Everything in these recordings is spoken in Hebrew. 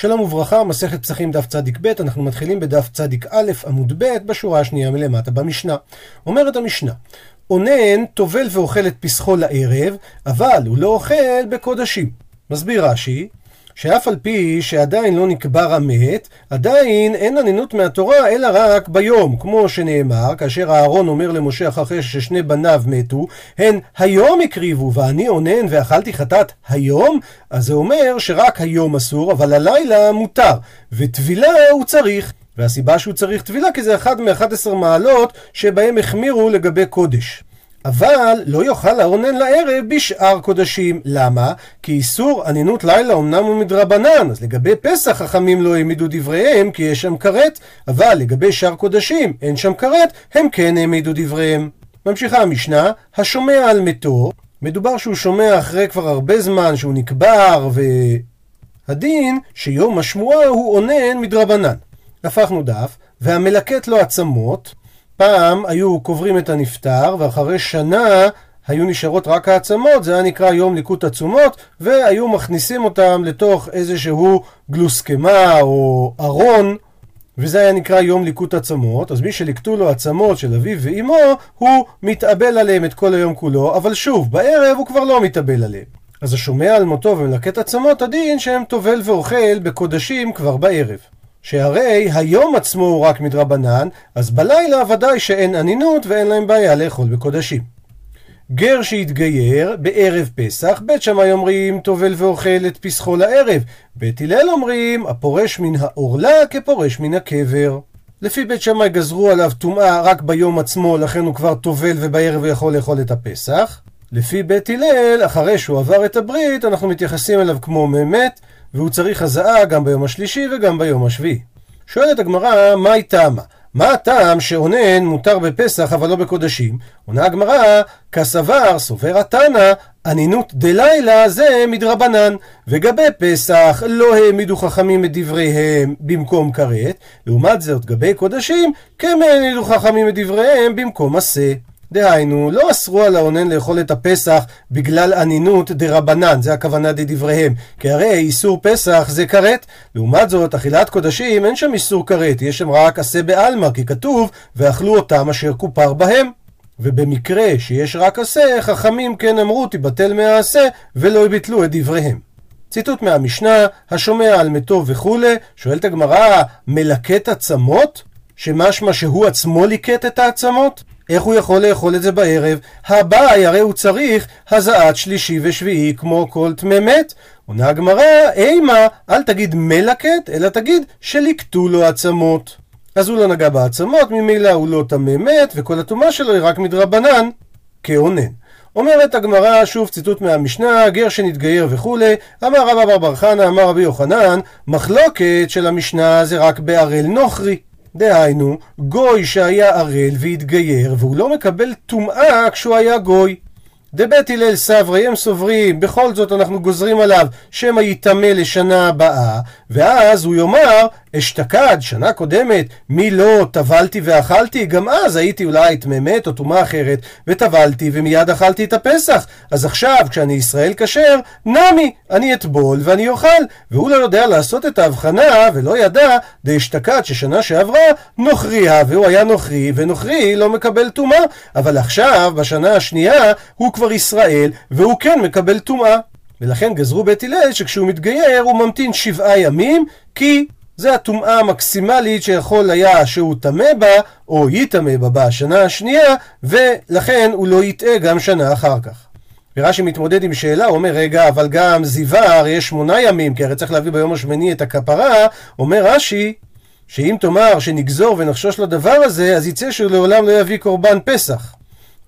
שלום וברכה, מסכת פסחים דף צדיק ב', אנחנו מתחילים בדף צדיק א', עמוד ב', בשורה השנייה מלמטה במשנה. אומרת המשנה, אונן טובל ואוכל את פסחו לערב, אבל הוא לא אוכל בקודשים. מסביר רש"י, שאף על פי שעדיין לא נקבר המת, עדיין אין ענינות מהתורה אלא רק ביום, כמו שנאמר, כאשר אהרון אומר למשה אחרי ששני בניו מתו, הן היום הקריבו ואני אונן ואכלתי חטאת היום, אז זה אומר שרק היום אסור, אבל הלילה מותר, וטבילה הוא צריך. והסיבה שהוא צריך טבילה כי זה אחד מ-11 מעלות שבהם החמירו לגבי קודש. אבל לא יאכל האונן לערב בשאר קודשים. למה? כי איסור ענינות לילה אמנם הוא מדרבנן, אז לגבי פסח חכמים לא העמידו דבריהם כי יש שם כרת, אבל לגבי שאר קודשים אין שם כרת, הם כן העמידו דבריהם. ממשיכה המשנה, השומע על מתו, מדובר שהוא שומע אחרי כבר הרבה זמן שהוא נקבר, והדין שיום השמועה הוא אונן מדרבנן. הפכנו דף, והמלקט לו עצמות, פעם היו קוברים את הנפטר, ואחרי שנה היו נשארות רק העצמות, זה היה נקרא יום ליקוט עצומות, והיו מכניסים אותם לתוך איזשהו גלוסקמה או ארון, וזה היה נקרא יום ליקוט עצמות, אז מי שליקטו לו עצמות של אביו ואימו, הוא מתאבל עליהם את כל היום כולו, אבל שוב, בערב הוא כבר לא מתאבל עליהם. אז השומע על מותו ומלקט עצמות, הדין שהם טובל ואוכל בקודשים כבר בערב. שהרי היום עצמו הוא רק מדרבנן, אז בלילה ודאי שאין אנינות ואין להם בעיה לאכול בקודשים. גר שהתגייר בערב פסח, בית שמאי אומרים טובל ואוכל את פסחו לערב, בית הלל אומרים הפורש מן העורלה כפורש מן הקבר. לפי בית שמאי גזרו עליו טומאה רק ביום עצמו, לכן הוא כבר טובל ובערב הוא יכול לאכול את הפסח. לפי בית הלל, אחרי שהוא עבר את הברית, אנחנו מתייחסים אליו כמו ממת, והוא צריך הזעה גם ביום השלישי וגם ביום השביעי. שואלת הגמרא, מהי טעמה? מה הטעם שאונן מותר בפסח אבל לא בקודשים? עונה הגמרא, כסבר סובר התנא, אנינות דלילה זה מדרבנן, וגבי פסח לא העמידו חכמים את דבריהם במקום כרת, לעומת זאת גבי קודשים כן העמידו חכמים את דבריהם במקום עשה. דהיינו, לא אסרו על האונן לאכול את הפסח בגלל אנינות דרבנן, זה הכוונה דדבריהם. כי הרי איסור פסח זה כרת. לעומת זאת, אכילת קודשים אין שם איסור כרת, יש שם רק עשה בעלמא, כי כתוב, ואכלו אותם אשר כופר בהם. ובמקרה שיש רק עשה, חכמים כן אמרו תיבטל מהעשה, ולא יביטלו את דבריהם. ציטוט מהמשנה, השומע על מתו וכולי, שואלת הגמרא, מלקט עצמות? שמשמע שהוא עצמו ליקט את העצמות? איך הוא יכול לאכול את זה בערב? הבאי הרי הוא צריך הזעת שלישי ושביעי כמו כל טמא מת. עונה הגמרא, אימה, אל תגיד מלקט, אלא תגיד שליקטו לו עצמות. אז הוא לא נגע בעצמות, ממילא הוא לא טמא מת, וכל הטומאה שלו היא רק מדרבנן, כאונן. אומרת הגמרא, שוב ציטוט מהמשנה, גר שנתגייר וכולי, אמר רבא בר בר חנא, אמר רבי יוחנן, מחלוקת של המשנה זה רק בערל נוכרי. דהיינו, גוי שהיה ערל והתגייר, והוא לא מקבל טומאה כשהוא היה גוי. דבית הלל סברי הם סוברים, בכל זאת אנחנו גוזרים עליו שמא יטמא לשנה הבאה, ואז הוא יאמר, אשתקד, שנה קודמת, מי לא טבלתי ואכלתי? גם אז הייתי אולי טמא או טומאה אחרת, וטבלתי ומיד אכלתי את הפסח. אז עכשיו, כשאני ישראל כשר, נמי, אני אטבול ואני אוכל. והוא לא יודע לעשות את ההבחנה, ולא ידע, דאשתקד ששנה שעברה, נוכריה, והוא היה נוכרי, ונוכרי לא מקבל טומאה. אבל עכשיו, בשנה השנייה, הוא כבר ישראל, והוא כן מקבל טומאה. ולכן גזרו בית הלל שכשהוא מתגייר הוא ממתין שבעה ימים, כי זה הטומאה המקסימלית שיכול היה שהוא טמא בה, או יטמא בה בשנה השנייה, ולכן הוא לא יטעה גם שנה אחר כך. ורש"י מתמודד עם שאלה, הוא אומר, רגע, אבל גם זיוור יש שמונה ימים, כי הרי צריך להביא ביום השמיני את הכפרה, אומר רש"י, שאם תאמר שנגזור ונחשוש לדבר הזה, אז יצא שהוא לעולם לא יביא קורבן פסח.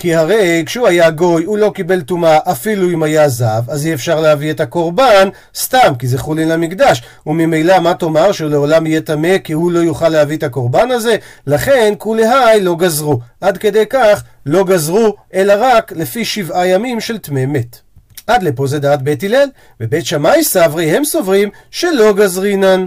כי הרי כשהוא היה גוי הוא לא קיבל טומאה אפילו אם היה זב, אז אי אפשר להביא את הקורבן סתם, כי זה חולין למקדש. וממילא מה תאמר שהוא לעולם יהיה טמא כי הוא לא יוכל להביא את הקורבן הזה? לכן כולי היי לא גזרו. עד כדי כך לא גזרו, אלא רק לפי שבעה ימים של טמא מת. עד לפה זה דעת בית הלל, ובית שמאי סברי הם סוברים שלא גזרינן.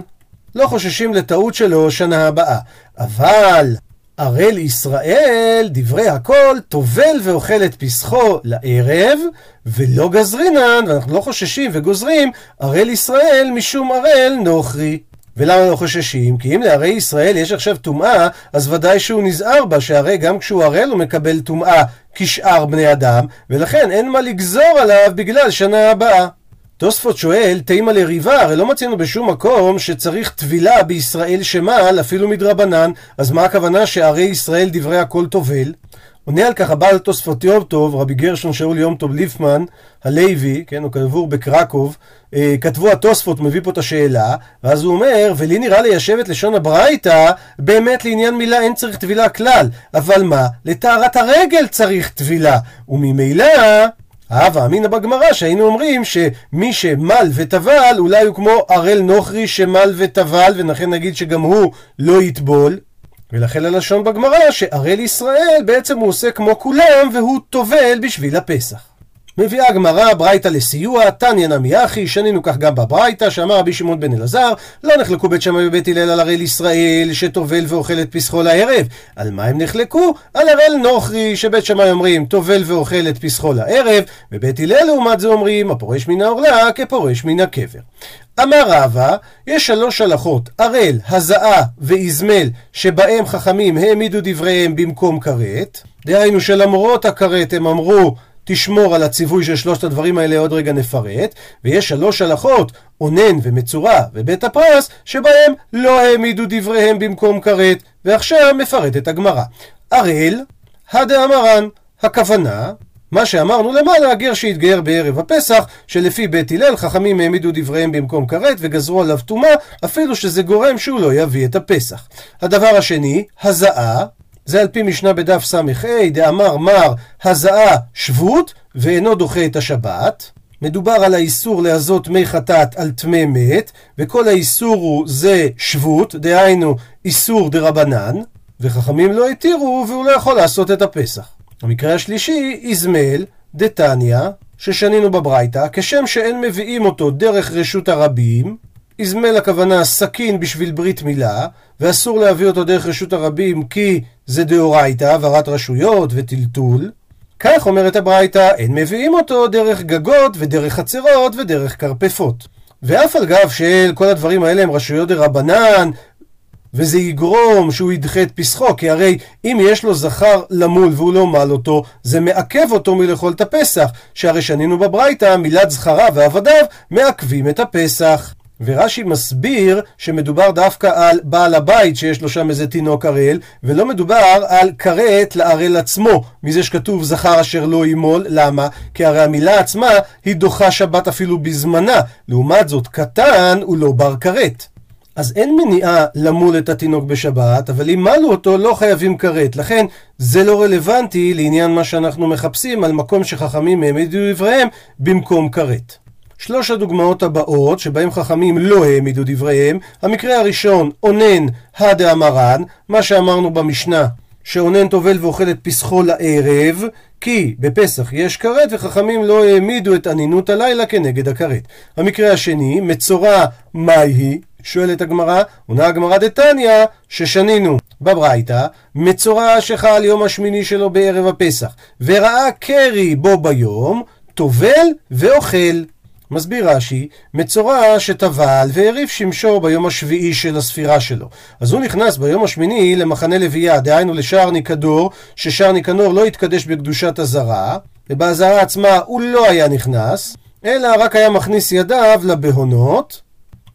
לא חוששים לטעות שלו שנה הבאה. אבל ערל ישראל, דברי הכל, טובל ואוכל את פסחו לערב, ולא גזרינן, ואנחנו לא חוששים וגוזרים, ערל ישראל משום ערל נוכרי. ולמה לא חוששים? כי אם לערי ישראל יש עכשיו טומאה, אז ודאי שהוא נזהר בה, שהרי גם כשהוא ערל הוא מקבל טומאה כשאר בני אדם, ולכן אין מה לגזור עליו בגלל שנה הבאה. תוספות שואל, תימא לריבה, הרי לא מצינו בשום מקום שצריך טבילה בישראל שמעל, אפילו מדרבנן, אז מה הכוונה שערי ישראל דברי הכל טובל? עונה על כך הבעל תוספות יום טוב, רבי גרשון שאול יום טוב ליפמן, הלוי, כן, הוא קבור בקרקוב, אה, כתבו התוספות, מביא פה את השאלה, ואז הוא אומר, ולי נראה ליישב את לשון הברייתא, באמת לעניין מילה אין צריך טבילה כלל, אבל מה? לטהרת הרגל צריך טבילה, וממילא... הווה אמינא בגמרא שהיינו אומרים שמי שמל וטבל אולי הוא כמו ערל נוכרי שמל וטבל ולכן נגיד שגם הוא לא יטבול ולכן הלשון בגמרא שערל ישראל בעצם הוא עושה כמו כולם והוא טובל בשביל הפסח. מביאה הגמרא ברייתא לסיוע, תניא נמי אחי, שנינו כך גם בברייתא, שאמר רבי שמעון בן אלעזר, לא נחלקו בית שמאי ובית הלל על הראל ישראל, שטובל ואוכל את פסחו לערב. על מה הם נחלקו? על הראל נוכרי, שבית שמאי אומרים, טובל ואוכל את פסחו לערב, ובית הלל לעומת זה אומרים, הפורש מן העורלה כפורש מן הקבר. אמר רבא, יש שלוש הלכות, ערל, הזעה ואיזמל, שבהם חכמים העמידו דבריהם במקום כרת, דהיינו שלמרות הכרת הם אמרו תשמור על הציווי של שלושת הדברים האלה, עוד רגע נפרט, ויש שלוש הלכות, אונן ומצורע ובית הפרס, שבהם לא העמידו דבריהם במקום כרת, ועכשיו מפרטת הגמרא. הראל, הדאמרן, הכוונה, מה שאמרנו למעלה, הגר שהתגייר בערב הפסח, שלפי בית הלל חכמים העמידו דבריהם במקום כרת וגזרו עליו טומאה, אפילו שזה גורם שהוא לא יביא את הפסח. הדבר השני, הזעה, זה על פי משנה בדף ס"ה, דאמר מר הזעה שבות ואינו דוחה את השבת. מדובר על האיסור להזות מי חטאת על טמא מת, וכל האיסור הוא זה שבות, דהיינו איסור דרבנן, וחכמים לא התירו והוא לא יכול לעשות את הפסח. המקרה השלישי, איזמל, דתניא, ששנינו בברייתא, כשם שאין מביאים אותו דרך רשות הרבים, איזמל הכוונה סכין בשביל ברית מילה, ואסור להביא אותו דרך רשות הרבים כי זה דאורייתא, העברת רשויות וטלטול. כך אומרת הברייתא, אין מביאים אותו דרך גגות ודרך חצרות ודרך כרפפות. ואף על גב של כל הדברים האלה הם רשויות דרבנן, וזה יגרום שהוא ידחה את פסחו, כי הרי אם יש לו זכר למול והוא לא מל אותו, זה מעכב אותו מלאכול את הפסח, שהרי שנינו בברייתא, מילת זכרה ועבדיו מעכבים את הפסח. ורש"י מסביר שמדובר דווקא על בעל הבית שיש לו שם איזה תינוק ערל, ולא מדובר על כרת לערל עצמו, מזה שכתוב זכר אשר לא ימול, למה? כי הרי המילה עצמה היא דוחה שבת אפילו בזמנה, לעומת זאת קטן הוא לא בר כרת. אז אין מניעה למול את התינוק בשבת, אבל אם מלו אותו לא חייבים כרת. לכן זה לא רלוונטי לעניין מה שאנחנו מחפשים על מקום שחכמים העמידו דבריהם במקום כרת. שלוש הדוגמאות הבאות, שבהם חכמים לא העמידו דבריהם, המקרה הראשון, אונן הדאמרן, מה שאמרנו במשנה, שאונן טובל ואוכל את פסחו לערב, כי בפסח יש כרת וחכמים לא העמידו את אנינות הלילה כנגד הכרת. המקרה השני, מצורע מהי היא? שואלת הגמרא, עונה הגמרא דתניא, ששנינו בברייתא, מצורע שחל יום השמיני שלו בערב הפסח, וראה קרי בו ביום, טובל ואוכל. מסביר רש"י, מצורע שטבל והריף שמשו ביום השביעי של הספירה שלו. אז הוא נכנס ביום השמיני למחנה לוויה, דהיינו לשער ניקדור, ששער ניקנור לא התקדש בקדושת הזרה, ובאזהרה עצמה הוא לא היה נכנס, אלא רק היה מכניס ידיו לבהונות,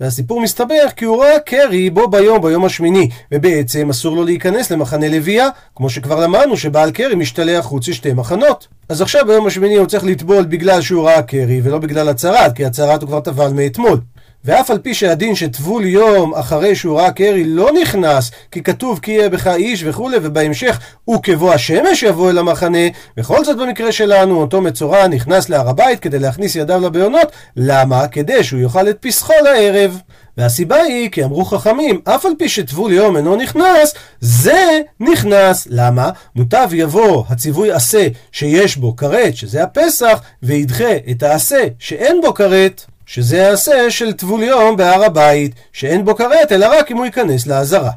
והסיפור מסתבך כי הוא ראה קרי בו ביום, ביום השמיני, ובעצם אסור לו להיכנס למחנה לוויה, כמו שכבר למדנו שבעל קרי משתלח חוץ לשתי מחנות. אז עכשיו ביום השמיני הוא צריך לטבול בגלל שהוא ראה קרי, ולא בגלל הצהרת, כי הצהרת הוא כבר טבל מאתמול. ואף על פי שהדין שטבול יום אחרי שהוא ראה קרי לא נכנס, כי כתוב כי יהיה בך איש וכולי, ובהמשך הוא כבוא השמש יבוא אל המחנה, בכל זאת במקרה שלנו אותו מצורע נכנס להר הבית כדי להכניס ידיו לבעונות, למה? כדי שהוא יאכל את פסחו לערב. והסיבה היא כי אמרו חכמים, אף על פי שטבול יום אינו נכנס, זה נכנס. למה? מוטב יבוא הציווי עשה שיש בו כרת, שזה הפסח, וידחה את העשה שאין בו כרת. שזה העשה של טבול יום בהר הבית, שאין בו כרת, אלא רק אם הוא ייכנס לעזרה.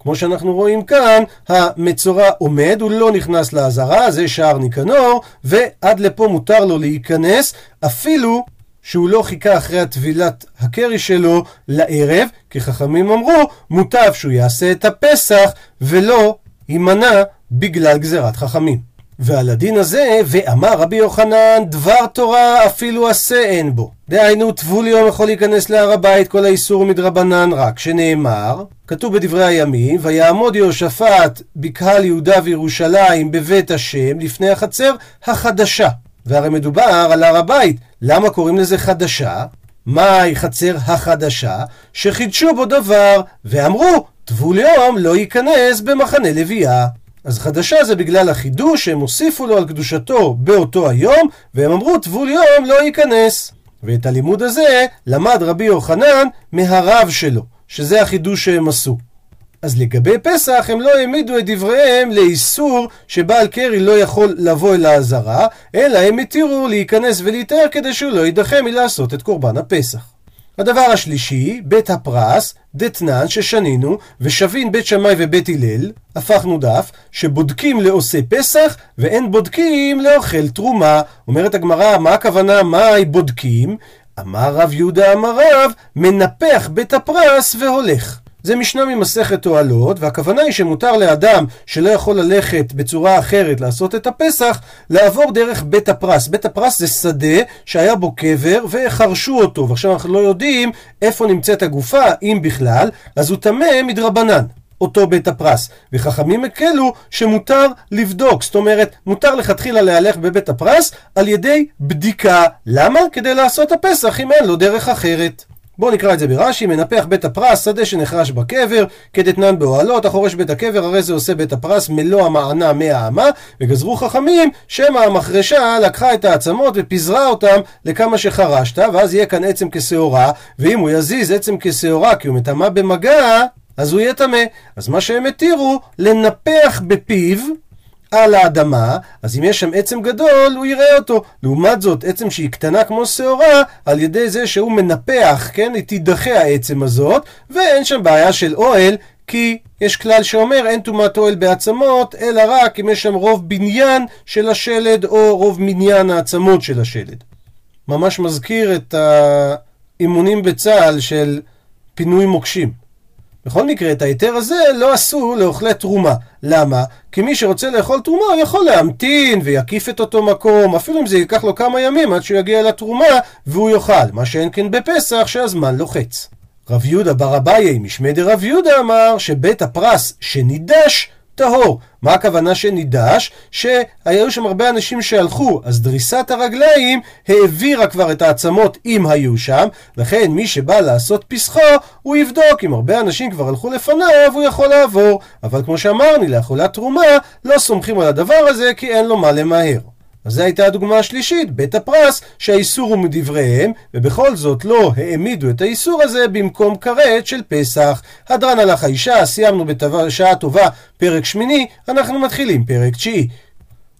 כמו שאנחנו רואים כאן, המצורע עומד, הוא לא נכנס לעזרה, זה שער ניקנור, ועד לפה מותר לו להיכנס, אפילו שהוא לא חיכה אחרי הטבילת הקרי שלו לערב, כי חכמים אמרו, מוטב שהוא יעשה את הפסח ולא יימנע בגלל גזירת חכמים. ועל הדין הזה, ואמר רבי יוחנן, דבר תורה אפילו עשה אין בו. דהיינו, טבול יום יכול להיכנס להר הבית, כל האיסור מדרבנן רק, שנאמר, כתוב בדברי הימים, ויעמוד יהושפט בקהל יהודה וירושלים בבית השם לפני החצר החדשה. והרי מדובר על הר הבית, למה קוראים לזה חדשה? מהי חצר החדשה? שחידשו בו דבר, ואמרו, טבול יום לא ייכנס במחנה לוויה. אז חדשה זה בגלל החידוש שהם הוסיפו לו על קדושתו באותו היום, והם אמרו טבול יום לא ייכנס. ואת הלימוד הזה למד רבי יוחנן מהרב שלו, שזה החידוש שהם עשו. אז לגבי פסח הם לא העמידו את דבריהם לאיסור שבעל קרי לא יכול לבוא אל העזרה, אלא הם התירו להיכנס ולהתאר כדי שהוא לא יידחה מלעשות את קורבן הפסח. הדבר השלישי, בית הפרס, דתנן ששנינו, ושבין בית שמאי ובית הלל, הפכנו דף, שבודקים לעושה פסח, ואין בודקים לאוכל תרומה. אומרת הגמרא, מה הכוונה, מהי בודקים? אמר רב יהודה אמר רב, מנפח בית הפרס והולך. זה משנה ממסכת אוהלות, והכוונה היא שמותר לאדם שלא יכול ללכת בצורה אחרת לעשות את הפסח, לעבור דרך בית הפרס. בית הפרס זה שדה שהיה בו קבר וחרשו אותו, ועכשיו אנחנו לא יודעים איפה נמצאת הגופה, אם בכלל, אז הוא טמא מדרבנן. אותו בית הפרס. וחכמים הקלו שמותר לבדוק, זאת אומרת, מותר לכתחילה להלך בבית הפרס על ידי בדיקה. למה? כדי לעשות הפסח אם אין לו דרך אחרת. בואו נקרא את זה ברש"י, מנפח בית הפרס, שדה שנחרש בקבר, כדתנן באוהלות, החורש בית הקבר, הרי זה עושה בית הפרס מלוא המענה מהאמה, וגזרו חכמים שמא המחרשה לקחה את העצמות ופיזרה אותם לכמה שחרשת, ואז יהיה כאן עצם כשעורה, ואם הוא יזיז עצם כשעורה כי הוא מטמא במגע, אז הוא יהיה טמא. אז מה שהם התירו, לנפח בפיו, על האדמה, אז אם יש שם עצם גדול, הוא יראה אותו. לעומת זאת, עצם שהיא קטנה כמו שעורה, על ידי זה שהוא מנפח, כן, היא תידחה העצם הזאת, ואין שם בעיה של אוהל, כי יש כלל שאומר אין טומאת אוהל בעצמות, אלא רק אם יש שם רוב בניין של השלד, או רוב מניין העצמות של השלד. ממש מזכיר את האימונים בצה"ל של פינוי מוקשים. בכל מקרה, את ההיתר הזה לא עשו לאוכלי תרומה. למה? כי מי שרוצה לאכול תרומה יכול להמתין ויקיף את אותו מקום, אפילו אם זה ייקח לו כמה ימים עד שהוא יגיע לתרומה והוא יאכל, מה שאין כן בפסח שהזמן לוחץ. רב יהודה בר אביי משמי דרב יהודה אמר שבית הפרס שנידש טהור. מה הכוונה שנידש? שהיו שם הרבה אנשים שהלכו, אז דריסת הרגליים העבירה כבר את העצמות אם היו שם, לכן מי שבא לעשות פסחו, הוא יבדוק אם הרבה אנשים כבר הלכו לפניו, הוא יכול לעבור. אבל כמו שאמרנו, לאכולת תרומה, לא סומכים על הדבר הזה כי אין לו מה למהר. אז זו הייתה הדוגמה השלישית, בית הפרס, שהאיסור הוא מדבריהם, ובכל זאת לא העמידו את האיסור הזה במקום כרת של פסח. הדרן הלך האישה, סיימנו בשעה טובה פרק שמיני, אנחנו מתחילים פרק תשיעי.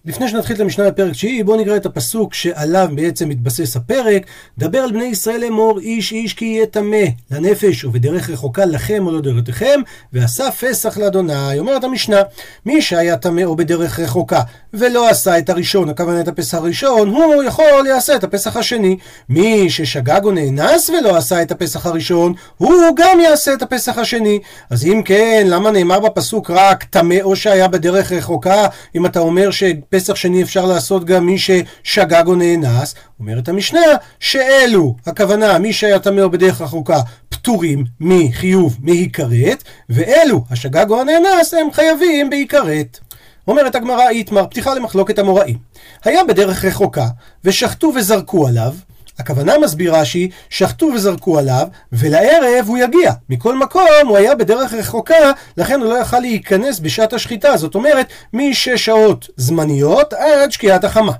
לפני שנתחיל את המשנה בפרק תשיעי, בואו נקרא את הפסוק שעליו בעצם מתבסס הפרק. דבר על בני ישראל לאמור, איש איש כי יהיה טמא לנפש, ובדרך רחוקה לכם או דרככם, ועשה פסח לאדוני. אומרת המשנה, מי שהיה טמא או בדרך רחוקה, ולא עשה את הראשון, הכוונה את הפסח הראשון, הוא יכול יעשה את הפסח השני. מי ששגג או נאנס ולא עשה את הפסח הראשון, הוא גם יעשה את הפסח השני. אז אם כן, למה נאמר בפסוק רק טמא או שהיה בדרך רחוקה, אם אתה אומר שפסח שני אפשר לעשות גם מי ששגג או נאנס? אומרת המשנה, שאלו, הכוונה, מי שהיה טמא בדרך רחוקה, פטורים מחיוב מהיכרת, ואלו, השגג או הנאנס, הם חייבים בהיכרת. אומרת הגמרא איתמר, פתיחה למחלוקת המוראים. היה בדרך רחוקה, ושחטו וזרקו עליו, הכוונה מסביר רש"י, שחטו וזרקו עליו, ולערב הוא יגיע. מכל מקום הוא היה בדרך רחוקה, לכן הוא לא יכל להיכנס בשעת השחיטה. זאת אומרת, משש שעות זמניות עד שקיעת החמה.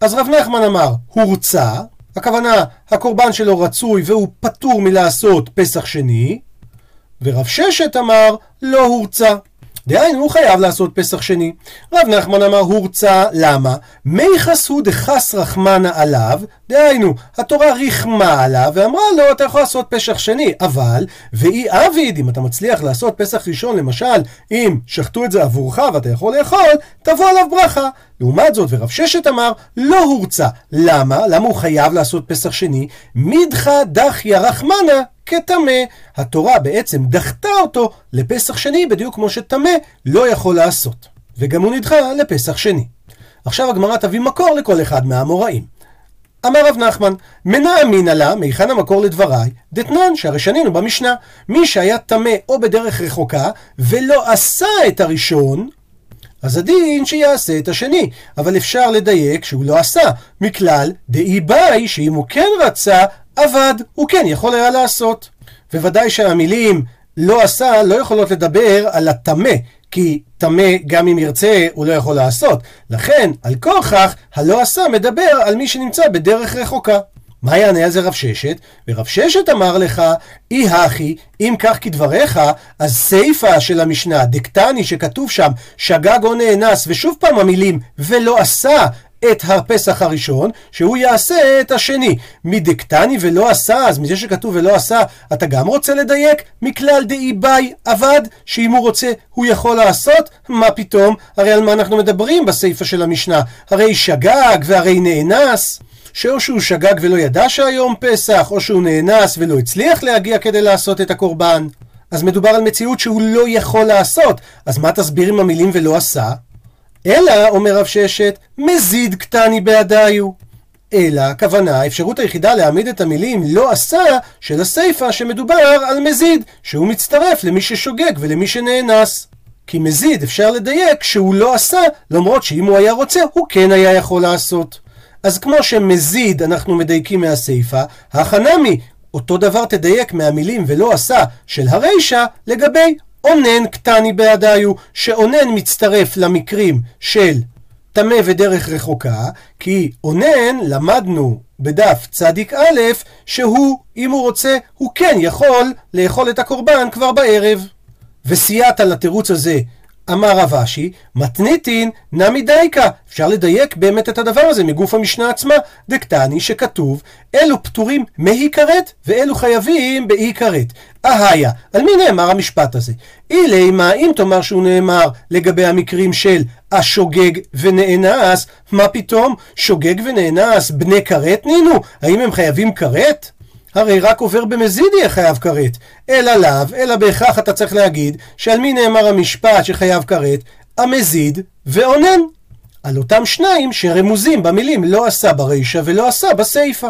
אז רב נחמן אמר, הורצה, הכוונה, הקורבן שלו רצוי והוא פטור מלעשות פסח שני, ורב ששת אמר, לא הורצה. דהיינו, הוא חייב לעשות פסח שני. רב נחמן אמר הורצה, למה? מי חסו דחס רחמנה עליו, דהיינו, התורה ריחמה עליו ואמרה לו, אתה יכול לעשות פסח שני, אבל, ואי עביד, אם אתה מצליח לעשות פסח ראשון, למשל, אם שחטו את זה עבורך ואתה יכול לאכול, תבוא עליו ברכה. לעומת זאת, ורב ששת אמר, לא הורצה. למה? למה הוא חייב לעשות פסח שני? מידחה דחיה רחמנה כטמא. התורה בעצם דחתה אותו לפסח שני, בדיוק כמו שטמא לא יכול לעשות. וגם הוא נדחה לפסח שני. עכשיו הגמרא תביא מקור לכל אחד מהאמוראים. אמר רב נחמן, מנע אמינא לה, מהיכן המקור לדבריי? דתנן, שהרי שנינו במשנה. מי שהיה טמא או בדרך רחוקה, ולא עשה את הראשון, אז הדין שיעשה את השני. אבל אפשר לדייק שהוא לא עשה, מכלל דאי ביי, שאם הוא כן רצה, עבד, הוא כן יכול היה לעשות. וודאי שהמילים לא עשה לא יכולות לדבר על הטמא, כי טמא גם אם ירצה הוא לא יכול לעשות. לכן, על כוכך, הלא עשה מדבר על מי שנמצא בדרך רחוקה. מה יענה על זה רב ששת? ורב ששת אמר לך, אי הכי, אם כך כדבריך, אז סיפא של המשנה, דקטני שכתוב שם, שגג או נאנס, ושוב פעם המילים, ולא עשה, את הפסח הראשון, שהוא יעשה את השני. מדקטני ולא עשה, אז מזה שכתוב ולא עשה, אתה גם רוצה לדייק? מכלל דאי ביי עבד, שאם הוא רוצה, הוא יכול לעשות? מה פתאום? הרי על מה אנחנו מדברים בסיפא של המשנה? הרי שגג והרי נאנס. שאו שהוא שגג ולא ידע שהיום פסח, או שהוא נאנס ולא הצליח להגיע כדי לעשות את הקורבן. אז מדובר על מציאות שהוא לא יכול לעשות. אז מה תסביר עם המילים ולא עשה? אלא, אומר רב ששת, מזיד קטני בעדיו. אלא, הכוונה, האפשרות היחידה להעמיד את המילים לא עשה של הסיפא שמדובר על מזיד, שהוא מצטרף למי ששוגג ולמי שנאנס. כי מזיד אפשר לדייק שהוא לא עשה, למרות שאם הוא היה רוצה, הוא כן היה יכול לעשות. אז כמו שמזיד אנחנו מדייקים מהסיפא, החנמי, אותו דבר תדייק מהמילים ולא עשה של הרישא לגבי אונן קטני בעדיו, שאונן מצטרף למקרים של טמא ודרך רחוקה, כי אונן למדנו בדף צדיק א', שהוא, אם הוא רוצה, הוא כן יכול לאכול את הקורבן כבר בערב. וסייעת לתירוץ הזה אמר רב אשי, מתניתין נמי דייקה. אפשר לדייק באמת את הדבר הזה מגוף המשנה עצמה. דקטני שכתוב, אלו פטורים מאי כרת ואלו חייבים באי כרת. אהיה, על מי נאמר המשפט הזה? אילי מה אם תאמר שהוא נאמר לגבי המקרים של השוגג ונאנס, מה פתאום? שוגג ונאנס בני כרת נינהו? האם הם חייבים כרת? הרי רק עובר במזיד יהיה חייב כרת. אלא לאו, אלא בהכרח אתה צריך להגיד שעל מי נאמר המשפט שחייב כרת? המזיד ואונן. על אותם שניים שרמוזים במילים לא עשה ברישא ולא עשה בסיפא.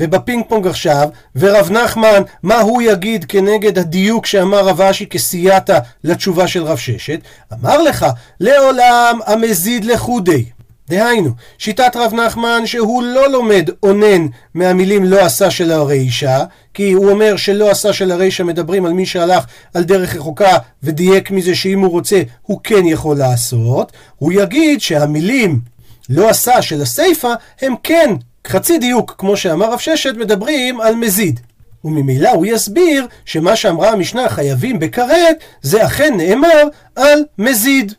ובפינג פונג עכשיו, ורב נחמן, מה הוא יגיד כנגד הדיוק שאמר רב אשי כסייעתא לתשובה של רב ששת? אמר לך, לעולם המזיד לחודי. דהיינו, שיטת רב נחמן שהוא לא לומד אונן מהמילים לא עשה של הרישא, כי הוא אומר שלא עשה של הרישא מדברים על מי שהלך על דרך רחוקה ודייק מזה שאם הוא רוצה הוא כן יכול לעשות, הוא יגיד שהמילים לא עשה של הסיפא הם כן חצי דיוק, כמו שאמר רב ששת, מדברים על מזיד. וממילא הוא יסביר שמה שאמרה המשנה חייבים בכרת זה אכן נאמר על מזיד.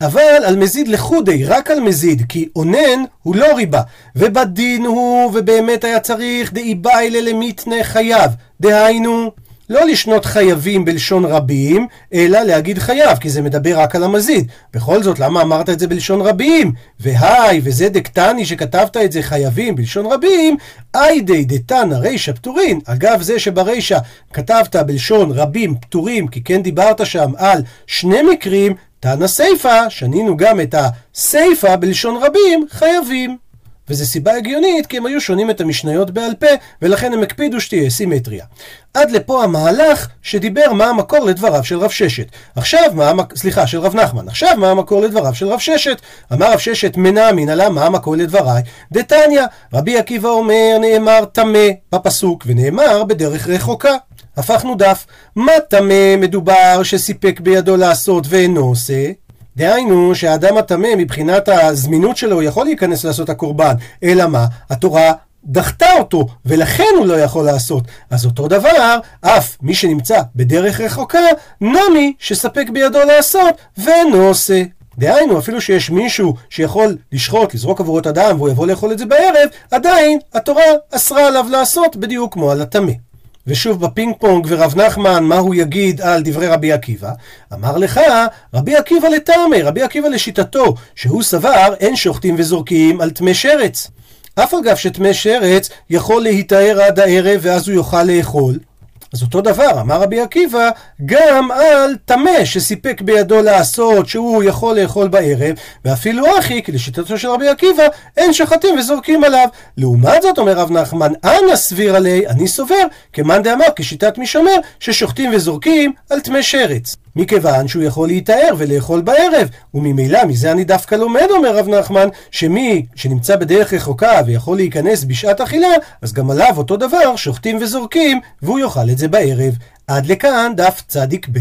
אבל על מזיד לחודי, רק על מזיד, כי אונן הוא לא ריבה. ובדין הוא, ובאמת היה צריך דאי באי למיתנה חייב. דהיינו, לא לשנות חייבים בלשון רבים, אלא להגיד חייב, כי זה מדבר רק על המזיד. בכל זאת, למה אמרת את זה בלשון רבים? והי, וזה דקטני שכתבת את זה חייבים בלשון רבים, איידי דתנא רישא פטורין. אגב, זה שברישא כתבת בלשון רבים פטורים, כי כן דיברת שם על שני מקרים, תנא סיפא, שנינו גם את הסיפא בלשון רבים, חייבים. וזו סיבה הגיונית, כי הם היו שונים את המשניות בעל פה, ולכן הם הקפידו שתהיה סימטריה. עד לפה המהלך שדיבר מה המקור לדבריו של רב ששת. עכשיו, מה המק... סליחה, של רב נחמן. עכשיו, מה המקור לדבריו של רב ששת? אמר רב ששת, מנע אמינא לה, מה המקור לדבריי? דתניא, רבי עקיבא אומר, נאמר טמא בפסוק, ונאמר בדרך רחוקה. הפכנו דף. מה טמא מדובר שסיפק בידו לעשות ואינו עושה? דהיינו שהאדם הטמא מבחינת הזמינות שלו יכול להיכנס לעשות הקורבן, אלא מה? התורה דחתה אותו, ולכן הוא לא יכול לעשות. אז אותו דבר, אף מי שנמצא בדרך רחוקה, נמי שסיפק בידו לעשות, עושה. דהיינו, אפילו שיש מישהו שיכול לשחוט, לזרוק עבורו את הדם, והוא יבוא לאכול את זה בערב, עדיין התורה אסרה עליו לעשות בדיוק כמו על הטמא. ושוב בפינג פונג ורב נחמן, מה הוא יגיד על דברי רבי עקיבא? אמר לך, רבי עקיבא לטעמיה, רבי עקיבא לשיטתו, שהוא סבר אין שוחטים וזורקים על טמא שרץ. אף על גב שטמא שרץ יכול להיטהר עד הערב ואז הוא יוכל לאכול. אז אותו דבר, אמר רבי עקיבא, גם על טמא שסיפק בידו לעשות, שהוא יכול לאכול בערב, ואפילו אחי, כי לשיטתו של רבי עקיבא, אין שחטים וזורקים עליו. לעומת זאת, אומר רב נחמן, אנא סביר עלי, אני סובר, כמאן דאמר, כשיטת מי שומר, ששוחטים וזורקים על טמא שרץ. מכיוון שהוא יכול להיטהר ולאכול בערב, וממילא מזה אני דווקא לומד, אומר רב נחמן, שמי שנמצא בדרך רחוקה ויכול להיכנס בשעת אכילה, אז גם עליו אותו דבר שוחטים וזורקים, והוא יאכל את זה בערב. עד לכאן דף צדיק ב'.